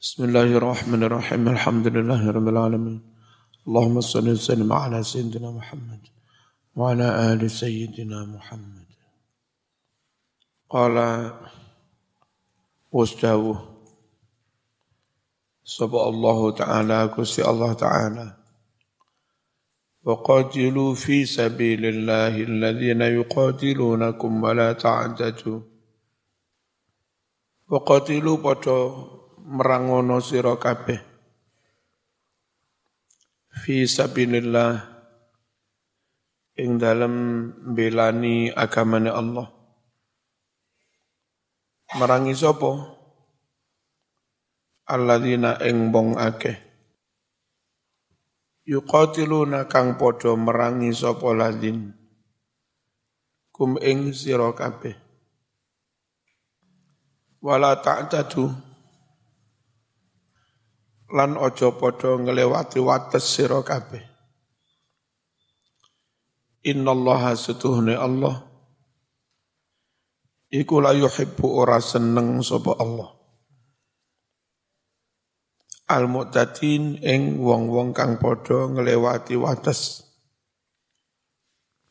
بسم الله الرحمن الرحيم. الحمد لله رب العالمين. اللهم صل وسلم على سيدنا محمد وعلى آل سيدنا محمد. قال وستاوه سبع الله تعالى كسي الله تعالى. وقاتلوا في سبيل الله الذين يقاتلونكم ولا تعتدوا وقاتلوا pada merangono sira kabeh. Fi sabilillah ing dalem belani agamane Allah. Merangi sapa? Alladzina ing bong akeh. Yuqatiluna kang padha merangi sapa ladin kum ing sira kabeh. Wala ta'tadu lan ojo padha ngelewati wates sira kabeh. Innallaha setuhne Allah. Iku la yuhibbu ora seneng sapa Allah. Al mu'tadin ing wong-wong kang padha ngelewati wates.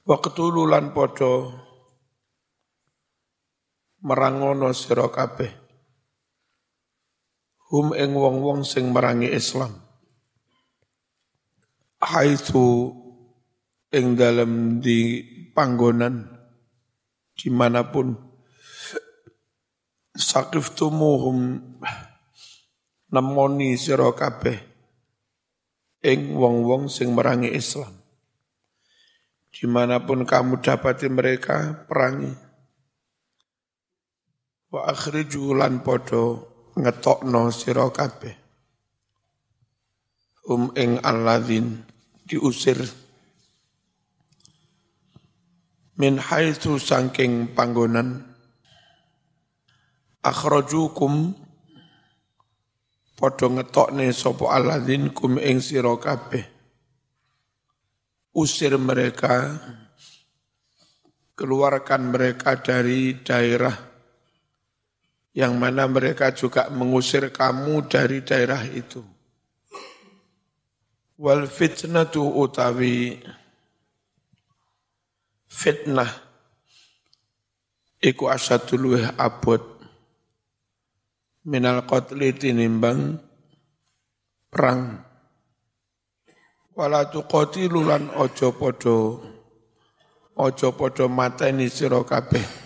Waqtulu lan padha merangono sira kabeh hum ing wong-wong sing merangi Islam. Haitsu ing dalam di panggonan di mana pun sakiftumuhum nemoni sira kabeh ing wong-wong sing merangi Islam. Di mana pun kamu dapati mereka perangi. Wa akhriju lan podo ngetokno sira kabeh. Um ing alladzin diusir. Min haitsu saking panggonan. Akhrajukum padha ngetokne sapa alladzin kum ing sira kabeh. Usir mereka keluarkan mereka dari daerah yang mana mereka juga mengusir kamu dari daerah itu. Wal fitnatu utawi fitnah. Iku asadul abot. Minal qatli tinimbang perang. Wala tuqatilu lan ojo podo ojo podo mateni sira kabeh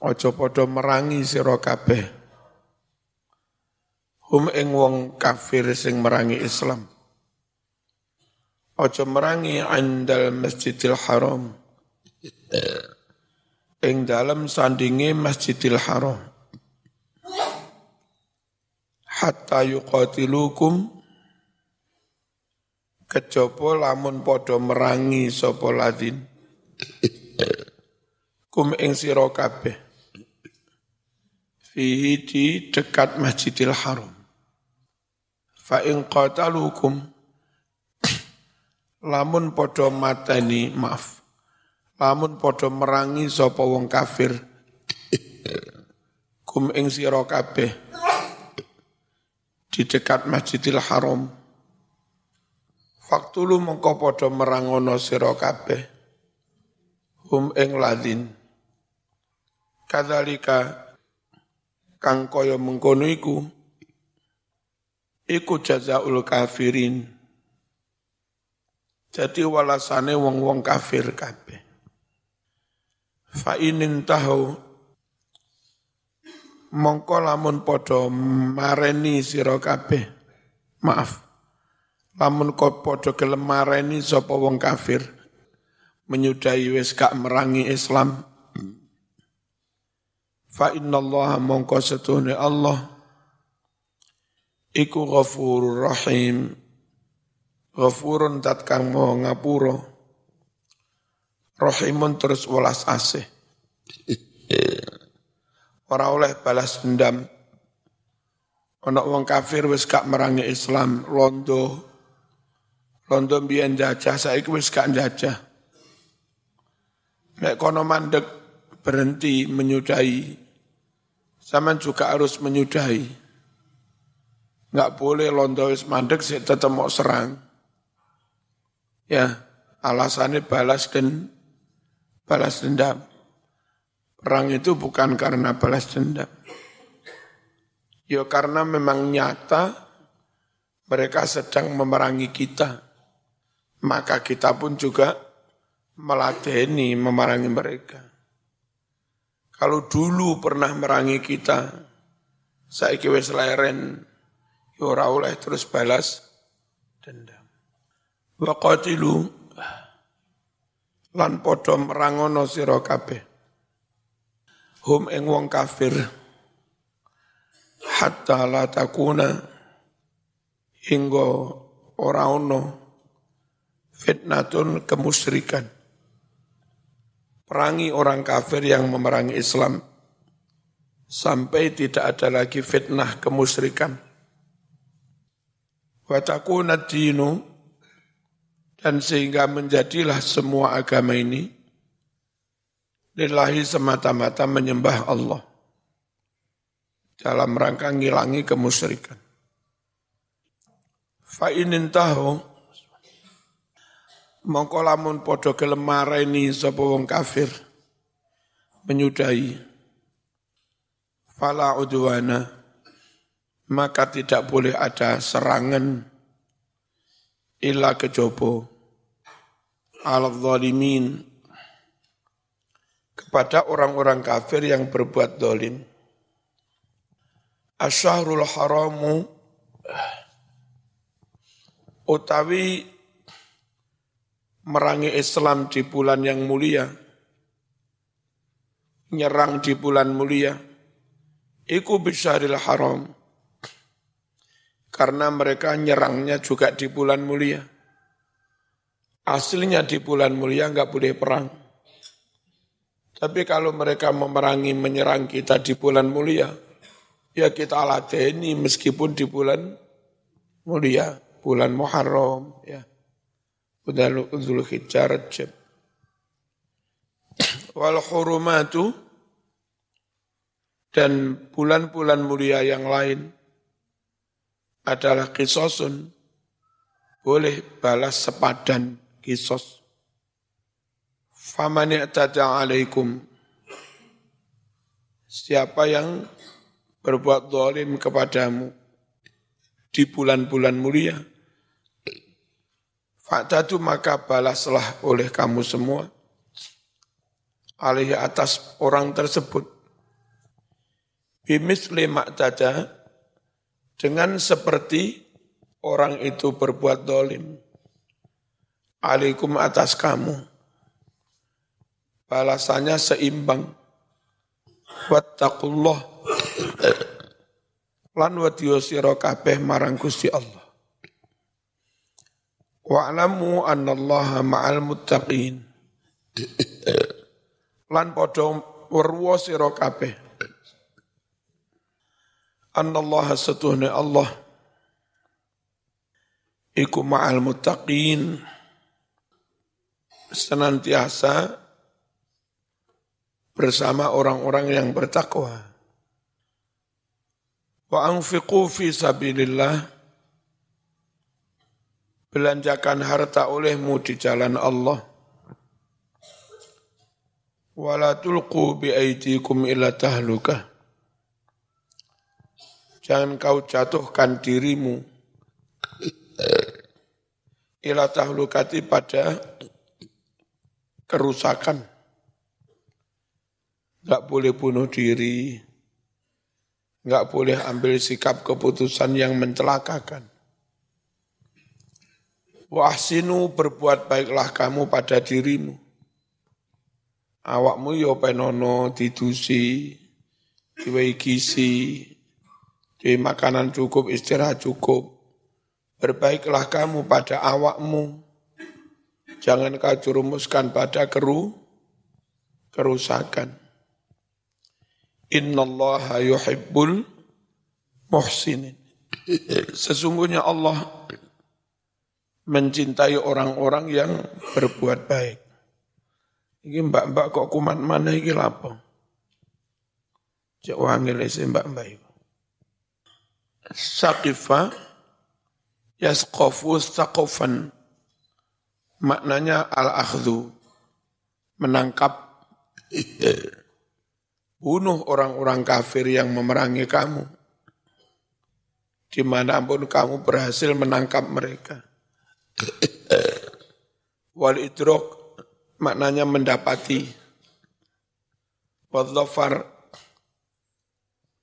Ojo podo merangi sira kabeh. Hum ing wong kafir sing merangi Islam. Ojo merangi andal Masjidil Haram. Ing dalam sandingi Masjidil Haram. Hatta yuqatilukum kejopo lamun podo merangi sapa ladin kum ing sira kabeh fihi di dekat Masjidil Haram. Fa in qatalukum lamun podo mateni maaf. Lamun podo merangi sapa wong kafir kum ing sira kabeh di dekat Masjidil Haram. Faktulu mengko podo merangono sira kabeh hum ing ladin. Kadzalika kang kaya mengkono iku iku jazaul kafirin. Jadi walasane wong-wong kafir kabeh. Fa inin tahu mongko lamun padha mareni sira kabeh. Maaf lamun kok padha gelem mareni sapa wong kafir menyudahi wis gak merangi Islam Fa inna Allah mongko setuhne Allah. Iku ghafurur rahim. Ghafurun tat kang mau ngapura. Rahimun terus welas asih. Ora oleh balas dendam. Ana wong kafir wis gak merangi Islam londo. Londo mbiyen jajah saiki wis gak jajah. Nek kono mandek berhenti menyudahi Zaman juga harus menyudahi. Nggak boleh londo wis mandek sih tetap mau serang. Ya, alasannya balas dan balas dendam. Perang itu bukan karena balas dendam. Ya karena memang nyata mereka sedang memerangi kita. Maka kita pun juga meladeni memerangi mereka. Kalau dulu pernah merangi kita, saya wis leren, ya ora oleh terus balas dendam. Wa qatilu lan padha merangono sira kabeh. Hum ing wong kafir hatta la takuna hingga ora ono fitnatun kemusyrikan perangi orang kafir yang memerangi Islam sampai tidak ada lagi fitnah kemusyrikan. Watakuna dinu dan sehingga menjadilah semua agama ini lillahi semata-mata menyembah Allah dalam rangka ngilangi kemusyrikan. Fa'inin tahu mongko lamun padha gelem mareni sapa wong kafir menyudahi fala udwana maka tidak boleh ada serangan illa kejobo al zalimin kepada orang-orang kafir yang berbuat dolim. Asyahrul haramu utawi merangi Islam di bulan yang mulia, nyerang di bulan mulia, iku bisyaril haram. Karena mereka nyerangnya juga di bulan mulia. Aslinya di bulan mulia nggak boleh perang. Tapi kalau mereka memerangi, menyerang kita di bulan mulia, ya kita ladeni meskipun di bulan mulia, bulan Muharram, ya. Zulhijjah Rajab. Wal hurumatu dan bulan-bulan mulia yang lain adalah kisosun, boleh balas sepadan kisos. Famani tada alaikum. Siapa yang berbuat dolim kepadamu di bulan-bulan mulia, Fa'tadu maka balaslah oleh kamu semua alih atas orang tersebut. Bimisli ma'tada dengan seperti orang itu berbuat dolim. Alaikum atas kamu. Balasannya seimbang. Wattaqullah. Lan wadiyosiro kabeh marang Gusti Allah. Wa'lamu annallaha ma'al muttaqin. Lan padha werwa sira kabeh. Satuhne Allah iku ma'al muttaqin senantiasa bersama orang-orang yang bertakwa. Wa anfiqu fi sabilillah belanjakan harta olehmu di jalan Allah. Wala bi aidikum ila tahlukah. Jangan kau jatuhkan dirimu ila tahlukati pada kerusakan. Enggak boleh bunuh diri, enggak boleh ambil sikap keputusan yang mencelakakan. Wahsinu berbuat baiklah kamu pada dirimu. Awakmu yo ya penono didusi, diwei gizi, di makanan cukup, istirahat cukup. Berbaiklah kamu pada awakmu. Jangan kau jurumuskan pada keru, kerusakan. Innallaha yuhibbul muhsinin. Sesungguhnya Allah mencintai orang-orang yang berbuat baik. Ini mbak-mbak kok kumat mana ini lapo? Cek wangil isi mbak-mbak itu. saqifa yasqafu saqafan maknanya al-akhdhu menangkap bunuh orang-orang kafir yang memerangi kamu di mana pun kamu berhasil menangkap mereka wal idrok maknanya mendapati wadzafar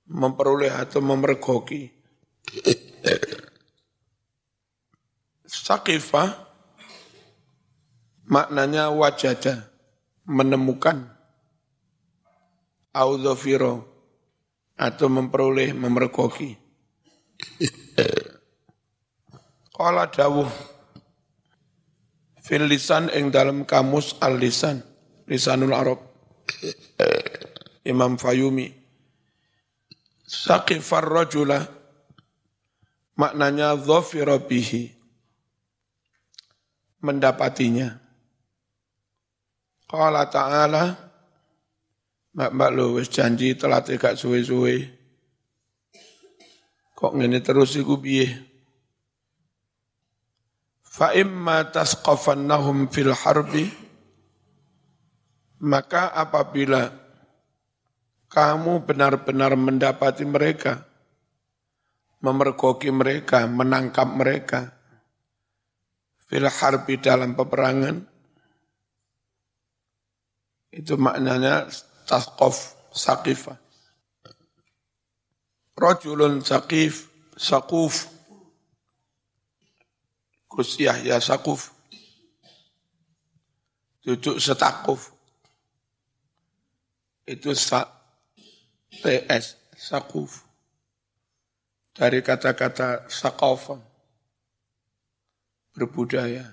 memperoleh atau memergoki Sakifah maknanya wajada, menemukan. Audhofiro atau memperoleh, memergoki. Kala dawuh fil lisan ing dalam kamus al lisan lisanul arab Imam Fayumi Saqifar rajula maknanya dhafira bihi mendapatinya. Qala ta'ala Mak mbak lo wis janji telah tegak suwe-suwe. Kok ngene terus iku piye? Fa imma tasqafannahum fil harbi maka apabila kamu benar-benar mendapati mereka memergoki mereka, menangkap mereka. Fil harbi dalam peperangan. Itu maknanya tasqaf, saqifah. Rajulun saqif, saquf. Gus Yahya Saquf. Duduk setakuf. Itu sa, TS, Saquf dari kata-kata sakofa, berbudaya,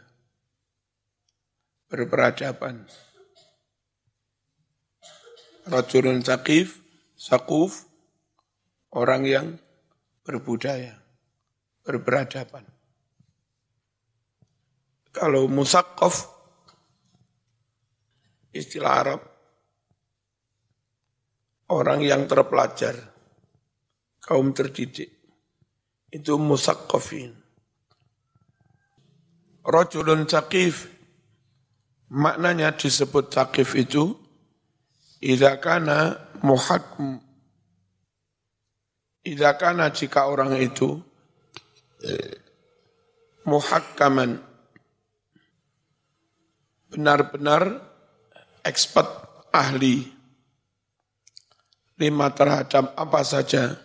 berperadaban. Rajulun sakif, sakuf, orang yang berbudaya, berperadaban. Kalau musakof, istilah Arab, orang yang terpelajar, kaum terdidik itu musaqqafin. Rajulun cakif, maknanya disebut cakif itu, idha kana muhakm, idha kana jika orang itu muhakkaman, benar-benar expert ahli lima terhadap apa saja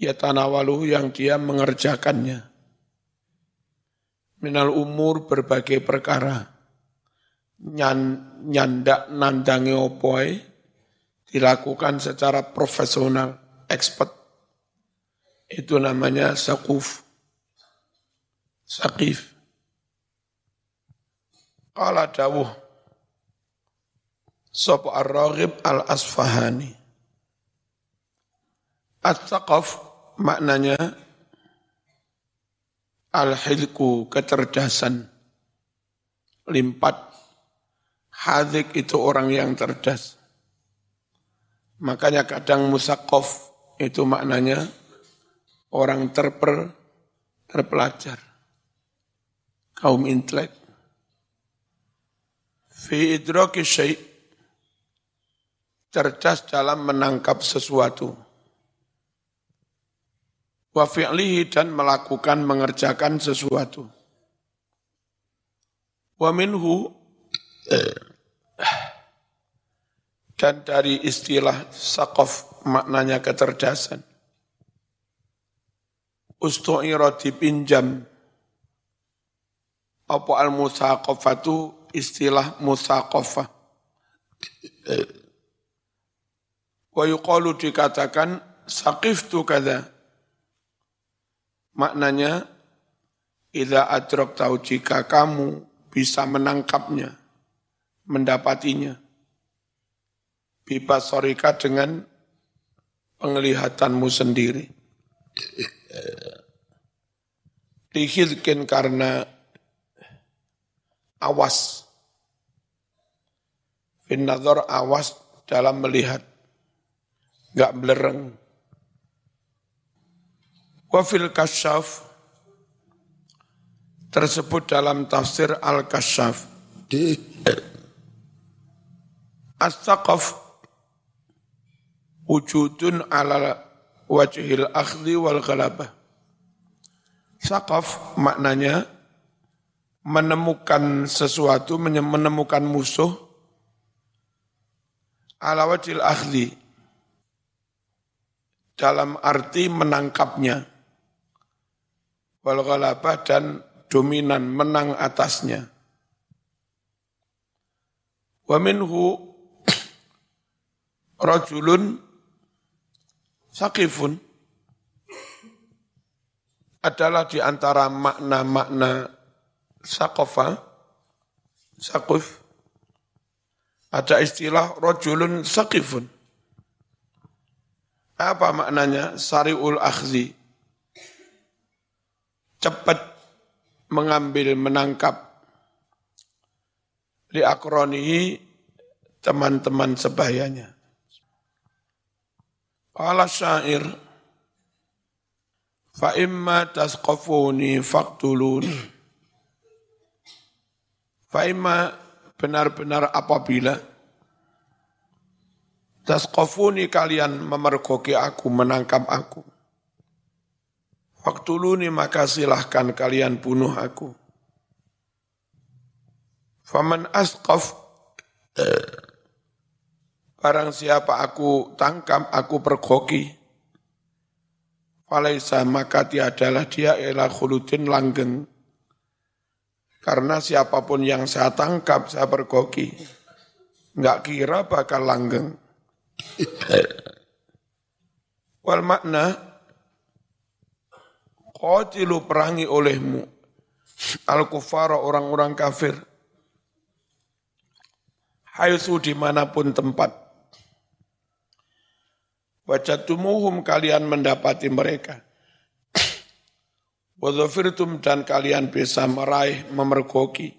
ya tanawalu yang dia mengerjakannya. Minal umur berbagai perkara. Nyan, nyandak nandangi opoi dilakukan secara profesional, expert. Itu namanya sakuf. Sakif. Qala dawuh. Sopo ar-raghib al-asfahani. At-saqaf maknanya al-hilku kecerdasan limpat hadik itu orang yang cerdas makanya kadang musakof itu maknanya orang terper terpelajar kaum intelek fi idraki syai' cerdas dalam menangkap sesuatu wa fi'lihi dan melakukan mengerjakan sesuatu. Wa minhu dan dari istilah sakof maknanya kecerdasan. Ustu'ira dipinjam apa al-musaqafatu istilah musaqafah. Wa yuqalu dikatakan saqiftu kada Maknanya, Ila adrok tahu jika kamu bisa menangkapnya, mendapatinya. Bibasorika dengan penglihatanmu sendiri. Dihilkin karena awas. Finnador awas dalam melihat. Gak belereng Wafil kasyaf tersebut dalam tafsir Al-Kasyaf. As-saqaf wujudun ala wajhil akhdi wal ghalabah. Saqaf maknanya menemukan sesuatu, menemukan musuh ala wajhil akhdi dalam arti menangkapnya wal ghalabah dan dominan menang atasnya. Wa minhu rajulun sakifun adalah di antara makna-makna sakofa, sakuf, ada istilah rojulun sakifun. Apa maknanya? Sari'ul akhzi. Cepat mengambil, menangkap. Li akronihi teman-teman sebayanya. Qala syair, fa imma tasqafuni faqtuluni. Fa imma benar-benar apabila tasqafuni kalian memergoki aku, menangkap aku. Faktuluni maka silahkan kalian bunuh aku. Faman asqaf Barang siapa aku tangkap, aku pergoki. Falaisa maka tiadalah dia ialah khuludin langgeng. Karena siapa pun yang saya tangkap, saya pergoki. Enggak kira bakal langgeng. Wal makna, Qatilu perangi olehmu. Al-kufara orang-orang kafir. Haitsu di mana pun tempat Wajatumuhum kalian mendapati mereka. Wadhafirtum dan kalian bisa meraih, memergoki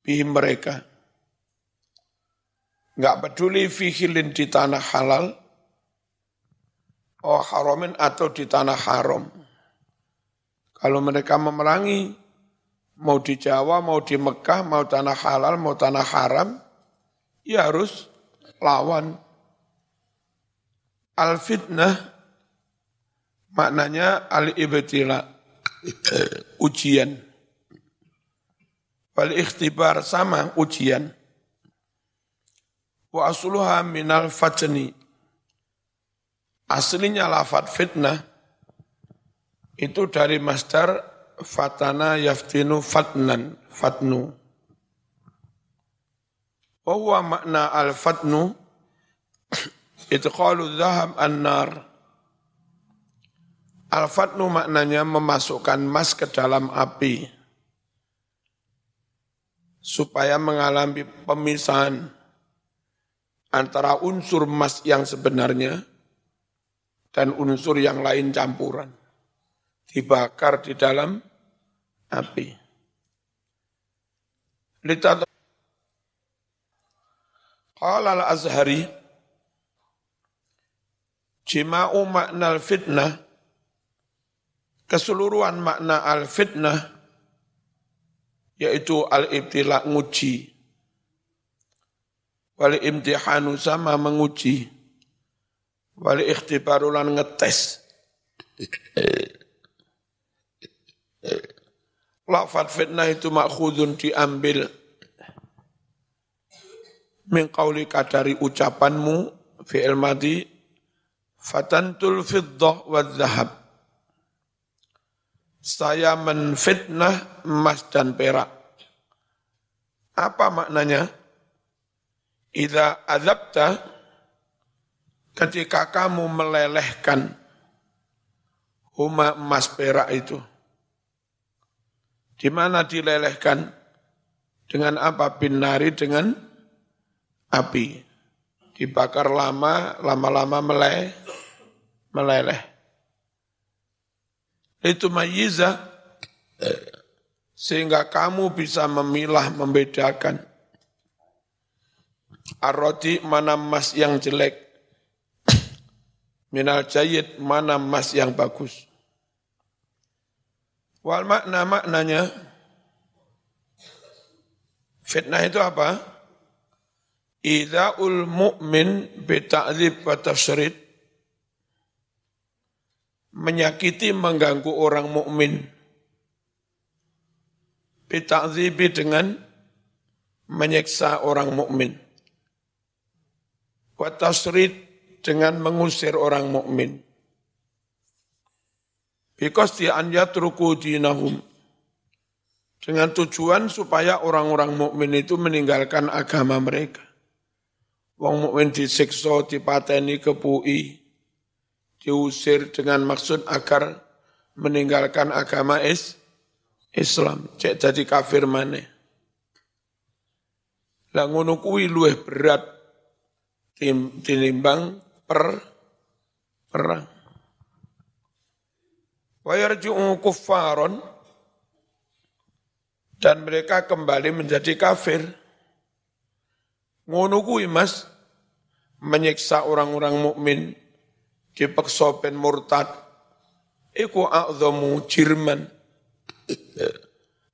bihim mereka. Enggak peduli fihilin di tanah halal, oh haramin atau di tanah haram. Kalau mereka memerangi, mau di Jawa, mau di Mekah, mau tanah halal, mau tanah haram, ya harus lawan Al-fitnah maknanya al-ibtila, ujian. Wal ikhtibar sama ujian. Wa asluha minal fatni. Aslinya lafat fitnah itu dari masdar fatana yaftinu fatnan, fatnu. Wa makna al-fatnu Itqalu zahab an-nar. Al-fatnu maknanya memasukkan emas ke dalam api. Supaya mengalami pemisahan antara unsur emas yang sebenarnya dan unsur yang lain campuran. Dibakar di dalam api. Qala al-Azhari Jima'u makna fitnah, keseluruhan makna al-fitnah, yaitu al-ibtila nguji. Wali imtihanu sama menguji. Wali ikhtibarulan ngetes. Lafat fitnah itu makhudun diambil min dari ucapanmu fi'il madi Fatantul fiddah wa zahab. Saya menfitnah emas dan perak. Apa maknanya? Idza azabta ketika kamu melelehkan huma emas perak itu. Di mana dilelehkan? Dengan apa? Binari dengan api. Dibakar lama, lama-lama meleleh. Itu mayiza sehingga kamu bisa memilah, membedakan aroti mana emas yang jelek, minal jayid mana emas yang bagus. Wal makna maknanya fitnah itu apa? Idza'ul mu'min bita'dzib wa tafsirid menyakiti mengganggu orang mukmin. Bita'dzibi dengan menyiksa orang mukmin. Wa tasrid dengan mengusir orang mukmin. Because an yatruku dinahum. Dengan tujuan supaya orang-orang mukmin itu meninggalkan agama mereka. Wong mukmin disiksa, dipateni, kepui, diusir dengan maksud agar meninggalkan agama is Islam, cek jadi kafir mana. Lah ngono berat tinimbang per perang. Wa kuffaron dan mereka kembali menjadi kafir. Ngono kuwi Mas menyiksa orang-orang mukmin dipaksa ben murtad. Iku a'zamu jirman.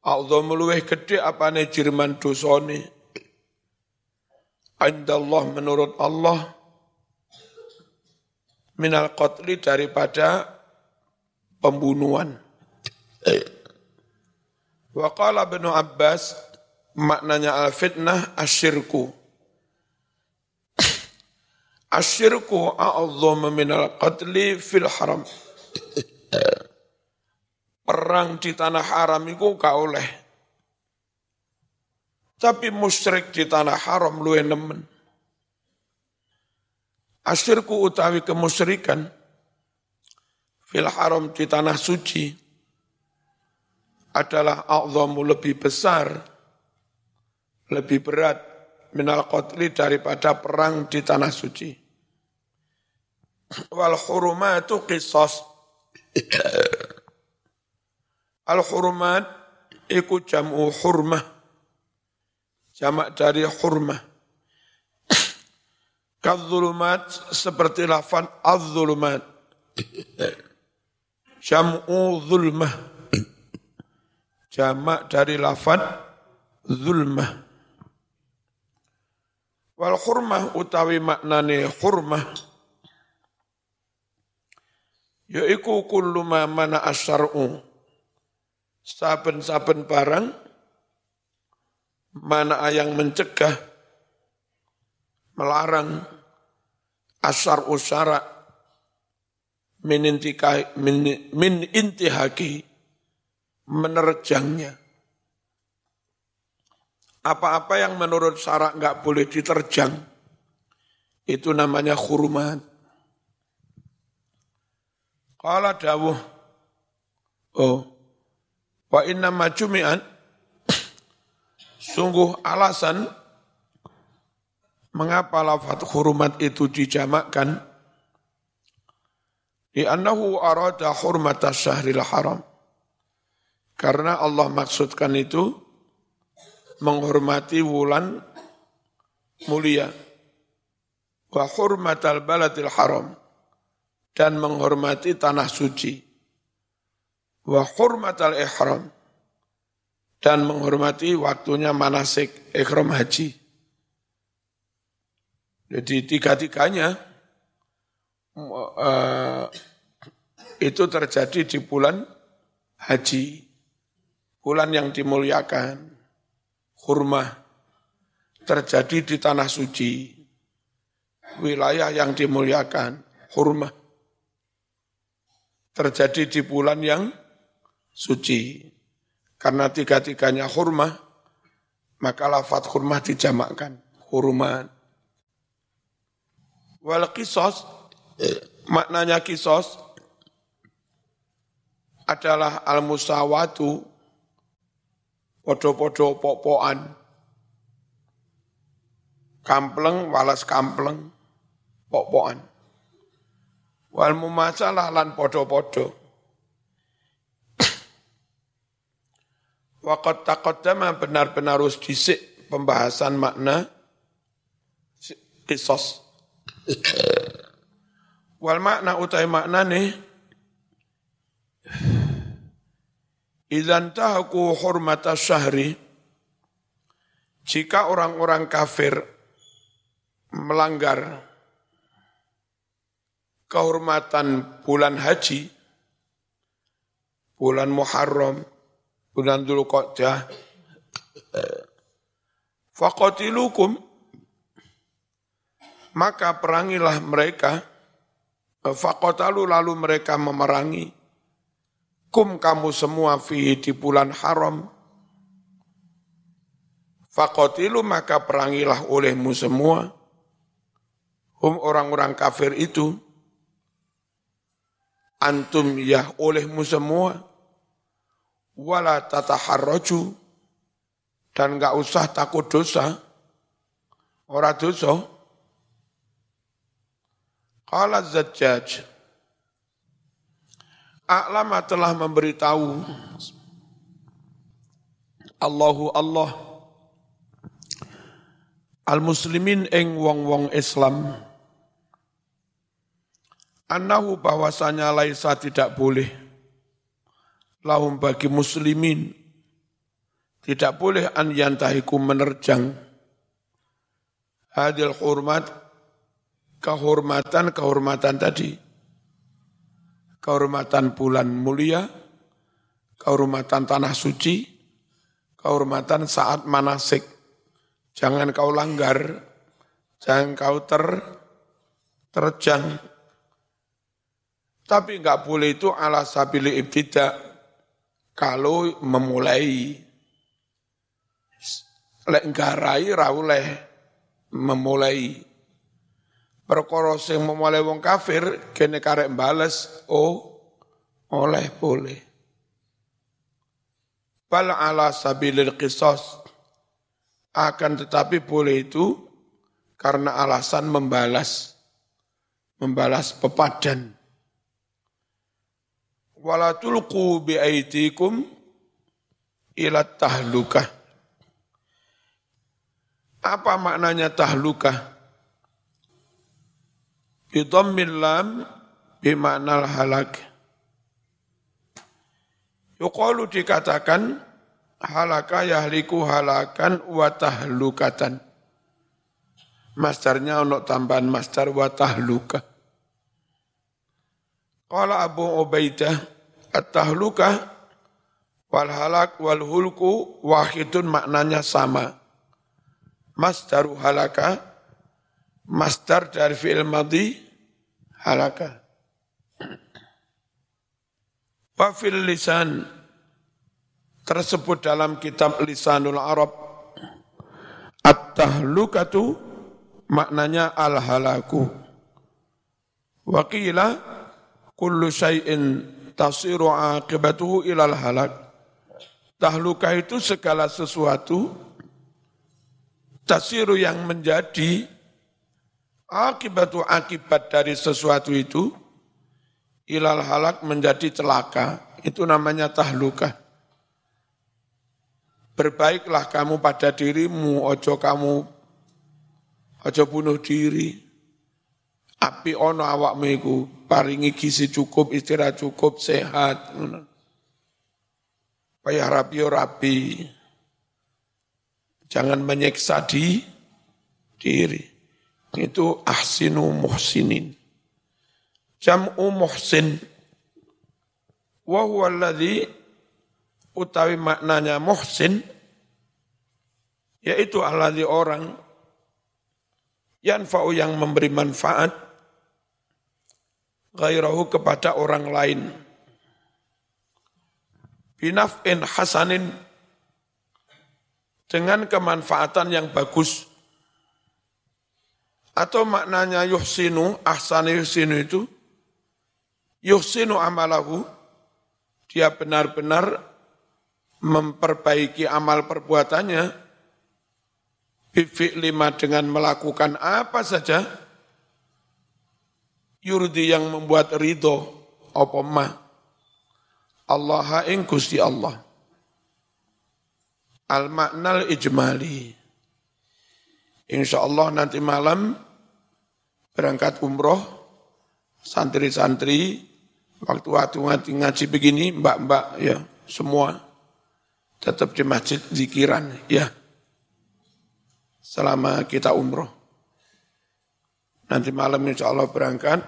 A'zamu luweh gede apane jirman dosane? Allah menurut Allah minal qatli daripada pembunuhan. Wa qala Ibnu Abbas maknanya al-fitnah asyirku Asyirku a'adhama minal qatli fil haram. Perang di tanah haram itu gak oleh. Tapi musyrik di tanah haram lu nemen. Asyirku utawi kemusyrikan fil haram di tanah suci adalah a'zamu lebih besar, lebih berat minal qatli daripada perang di tanah suci. Wal hurumatu qisas. Al hurumat iku jam'u hurmah. Jamak dari hurmah. Kadzulumat seperti lafan az-zulumat. Jam'u zulmah. Jamak dari lafan zulmah. Wal hurmah utawi maknane hurmah. Yaiku kullu ma mana asyar'u. Saben-saben barang mana yang mencegah melarang asar usara min, min intihaki menerjangnya apa-apa yang menurut syarak nggak boleh diterjang, itu namanya khurmat. Kala dawuh, oh, wa inna majumi'an, sungguh alasan mengapa lafat hurmat itu dijamakkan, di annahu arada hurmata syahril haram. Karena Allah maksudkan itu menghormati wulan mulia. Wa hurmatal baladil haram. Dan menghormati tanah suci. Wa hurmatal ihram. Dan menghormati waktunya manasik ikhram haji. Jadi tiga-tiganya uh, itu terjadi di bulan haji, bulan yang dimuliakan kurma terjadi di tanah suci, wilayah yang dimuliakan, kurma terjadi di bulan yang suci. Karena tiga-tiganya kurma, maka lafat kurma dijamakkan, hurman. Wal kisos, maknanya kisos adalah al-musawatu podo-podo popoan. Kampleng walas kampleng popoan. Wal mumasalah lan podo-podo. Waqat taqaddama benar-benar harus disik pembahasan makna kisos. Wal makna utai makna nih Idan tahaku hurmata syahri, jika orang-orang kafir melanggar kehormatan bulan haji, bulan Muharram, bulan Dzulqa'dah, faqatilukum maka perangilah mereka faqatalu lalu mereka memerangi kum kamu semua fi di bulan haram. Faqatilu maka perangilah olehmu semua. Hum orang-orang kafir itu. Antum ya olehmu semua. Wala tataharraju dan enggak usah takut dosa. Ora dosa. Qala Zajjaj, A'lama telah memberitahu. Allahu Allah. Al-muslimin ing wong-wong Islam. Annahu bahwasanya laisa tidak boleh. Lahum bagi muslimin. Tidak boleh an yantahiku menerjang. Hadil hormat kehormatan-kehormatan tadi. Kehormatan bulan mulia, kehormatan tanah suci, kehormatan saat manasik. Jangan kau langgar, jangan kau ter, terjang. Tapi enggak boleh itu ala sabili ibtidak kalau memulai lek nggarai rauleh memulai perkara sing memulai wong kafir kene karek bales oh oleh boleh. Bal ala sabilil qisas. Akan tetapi boleh itu karena alasan membalas membalas pepadan. Wala tulqu bi aidikum ila tahlukah. Apa maknanya tahlukah Bidhammil lam bimaknal halak. Yuqalu dikatakan halaka yahliku halakan wa tahlukatan. Masdarnya untuk tambahan masdar wa tahluka. Qala Abu Ubaidah at-tahluka wal halak wal hulku wahidun maknanya sama. Masdaru halaka masdar dari fi'il madhi halaka. Wafil lisan tersebut dalam kitab Lisanul Arab At-tahlukatu maknanya al-halaku. Wakila kullu syai'in tasiru akibatuhu ilal halak. Tahluka itu segala sesuatu tasiru yang menjadi Akibatu akibat dari sesuatu itu ilal halak menjadi celaka. Itu namanya tahluka. Berbaiklah kamu pada dirimu, ojo kamu, ojo bunuh diri. Api ono awakmu iku, paringi gizi cukup, istirahat cukup, sehat. Payah rapi rapi. Jangan menyiksa di diri itu ahsinu muhsinin. Jam'u muhsin. Wa huwa alladhi utawi maknanya muhsin yaitu alladhi orang yanfa'u yang memberi manfaat gairahu kepada orang lain binaf'in hasanin dengan kemanfaatan yang bagus atau maknanya yuhsinu, ahsan yuhsinu itu, yuhsinu amalahu, dia benar-benar memperbaiki amal perbuatannya, bifi'lima lima dengan melakukan apa saja, yurdi yang membuat ridho, apa ma, Allah ing Gusti Allah. Al-maknal ijmali. Insya Allah nanti malam berangkat umroh, santri-santri, waktu-waktu ngaji, ngaji begini, mbak-mbak ya, semua tetap di masjid zikiran ya. Selama kita umroh. Nanti malam insya Allah berangkat.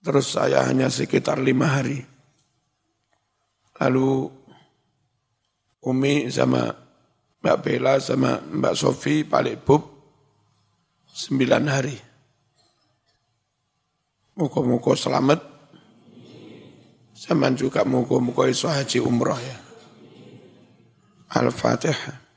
Terus saya hanya sekitar lima hari. Lalu Umi sama Mbak Bella sama Mbak Sofi balik bub sembilan hari. Muka-muka selamat. Sama juga muka-muka iso haji umroh ya. Al-Fatihah.